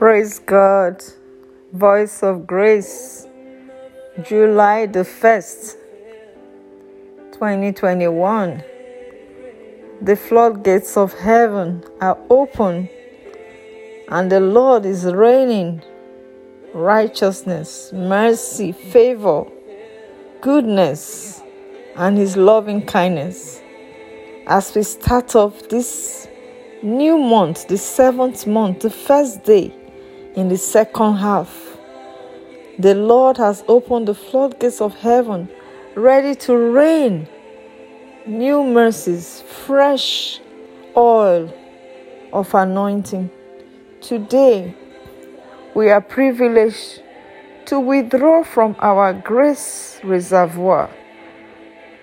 Praise God. Voice of Grace, July the 1st, 2021. The floodgates of heaven are open, and the Lord is reigning. Righteousness, mercy, favor, goodness, and His loving kindness. As we start off this new month, the seventh month, the first day in the second half. The Lord has opened the floodgates of heaven, ready to rain new mercies, fresh oil of anointing. Today, we are privileged to withdraw from our grace reservoir,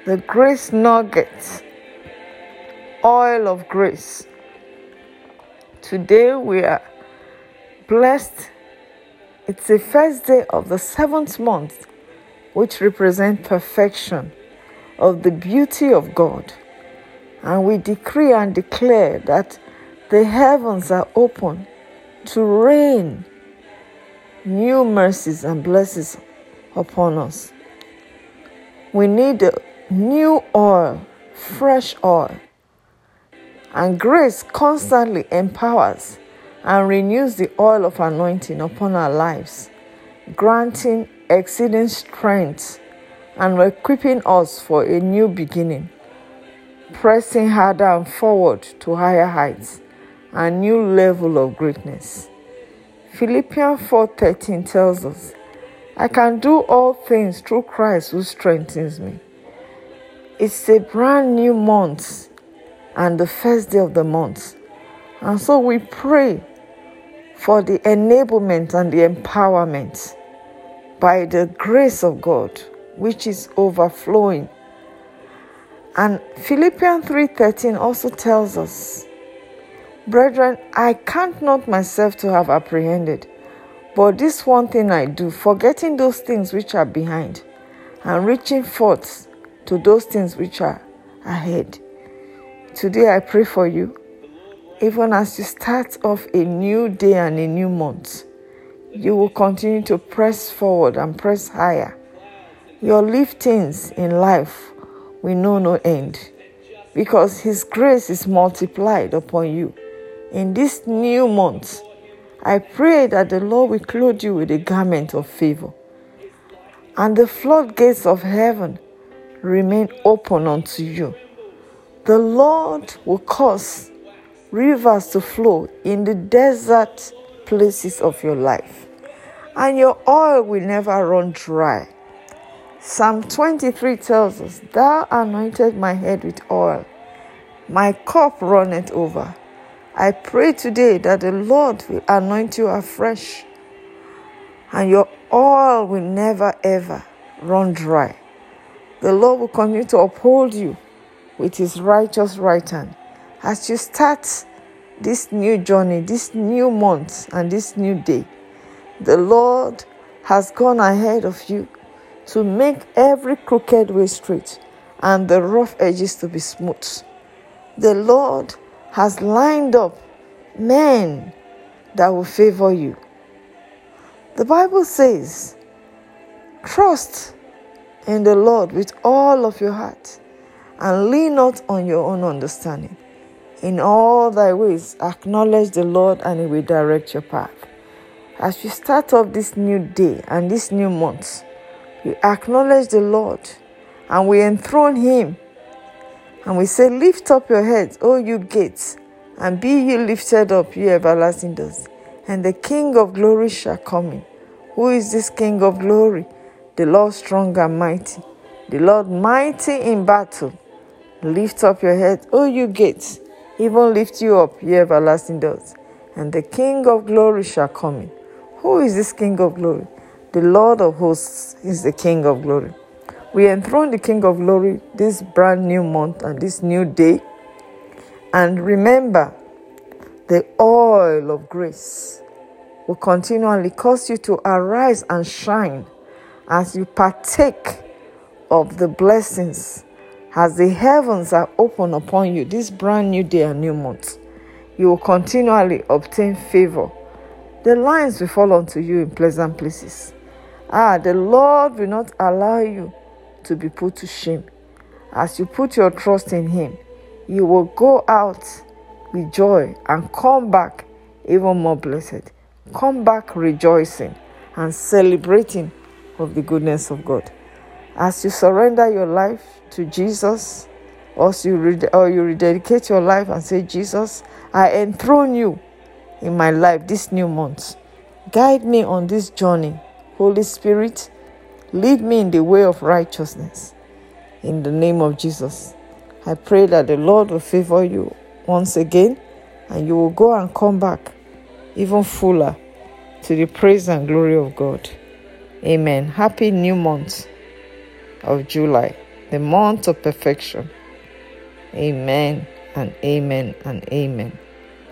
the grace nugget, oil of grace. Today, we are blessed. It's the first day of the seventh month, which represents perfection of the beauty of God. And we decree and declare that the heavens are open to rain new mercies and blessings upon us. We need new oil, fresh oil. And grace constantly empowers and renews the oil of anointing upon our lives, granting exceeding strength and equipping us for a new beginning, pressing harder and forward to higher heights and new level of greatness. Philippians 4:13 tells us, I can do all things through Christ who strengthens me. It's a brand new month and the first day of the month. And so we pray for the enablement and the empowerment by the grace of God, which is overflowing. And Philippians 3:13 also tells us, Brethren, I count not myself to have apprehended, but this one thing I do, forgetting those things which are behind, and reaching forth to those things which are ahead. Today I pray for you even as you start off a new day and a new month, you will continue to press forward and press higher. Your liftings in life will know no end because His grace is multiplied upon you. In this new month, I pray that the Lord will clothe you with a garment of favor and the floodgates of heaven remain open unto you. The Lord will cause rivers to flow in the desert places of your life, and your oil will never run dry. Psalm 23 tells us, Thou anointed my head with oil, my cup runneth over. I pray today that the Lord will anoint you afresh, and your oil will never ever run dry. The Lord will continue to uphold you with his righteous right hand as you start this new journey, this new month, and this new day, the Lord has gone ahead of you to make every crooked way straight and the rough edges to be smooth. The Lord has lined up men that will favor you. The Bible says, Trust in the Lord with all of your heart and lean not on your own understanding. In all thy ways, acknowledge the Lord and He will direct your path. As you start off this new day and this new month, we acknowledge the Lord and we enthrone Him. And we say, Lift up your heads, O you gates, and be ye lifted up, ye everlasting doors. And the King of glory shall come in. Who is this King of glory? The Lord strong and mighty, the Lord mighty in battle. Lift up your head, O you gates even lift you up, ye everlasting doors. And the King of glory shall come in. Who is this King of glory? The Lord of hosts is the King of glory. We enthrone the King of glory this brand new month and this new day. And remember, the oil of grace will continually cause you to arise and shine as you partake of the blessings as the heavens are open upon you this brand new day and new month, you will continually obtain favor The lines will fall unto you in pleasant places. Ah, the Lord will not allow you to be put to shame. As you put your trust in Him, you will go out with joy and come back even more blessed. Come back rejoicing and celebrating of the goodness of God. As you surrender your life to Jesus, or you, or you rededicate your life and say, Jesus, I enthrone you in my life this new month. Guide me on this journey. Holy Spirit, lead me in the way of righteousness. In the name of Jesus, I pray that the Lord will favor you once again and you will go and come back even fuller to the praise and glory of God. Amen. Happy new month of July, the month of perfection. Amen and amen and amen.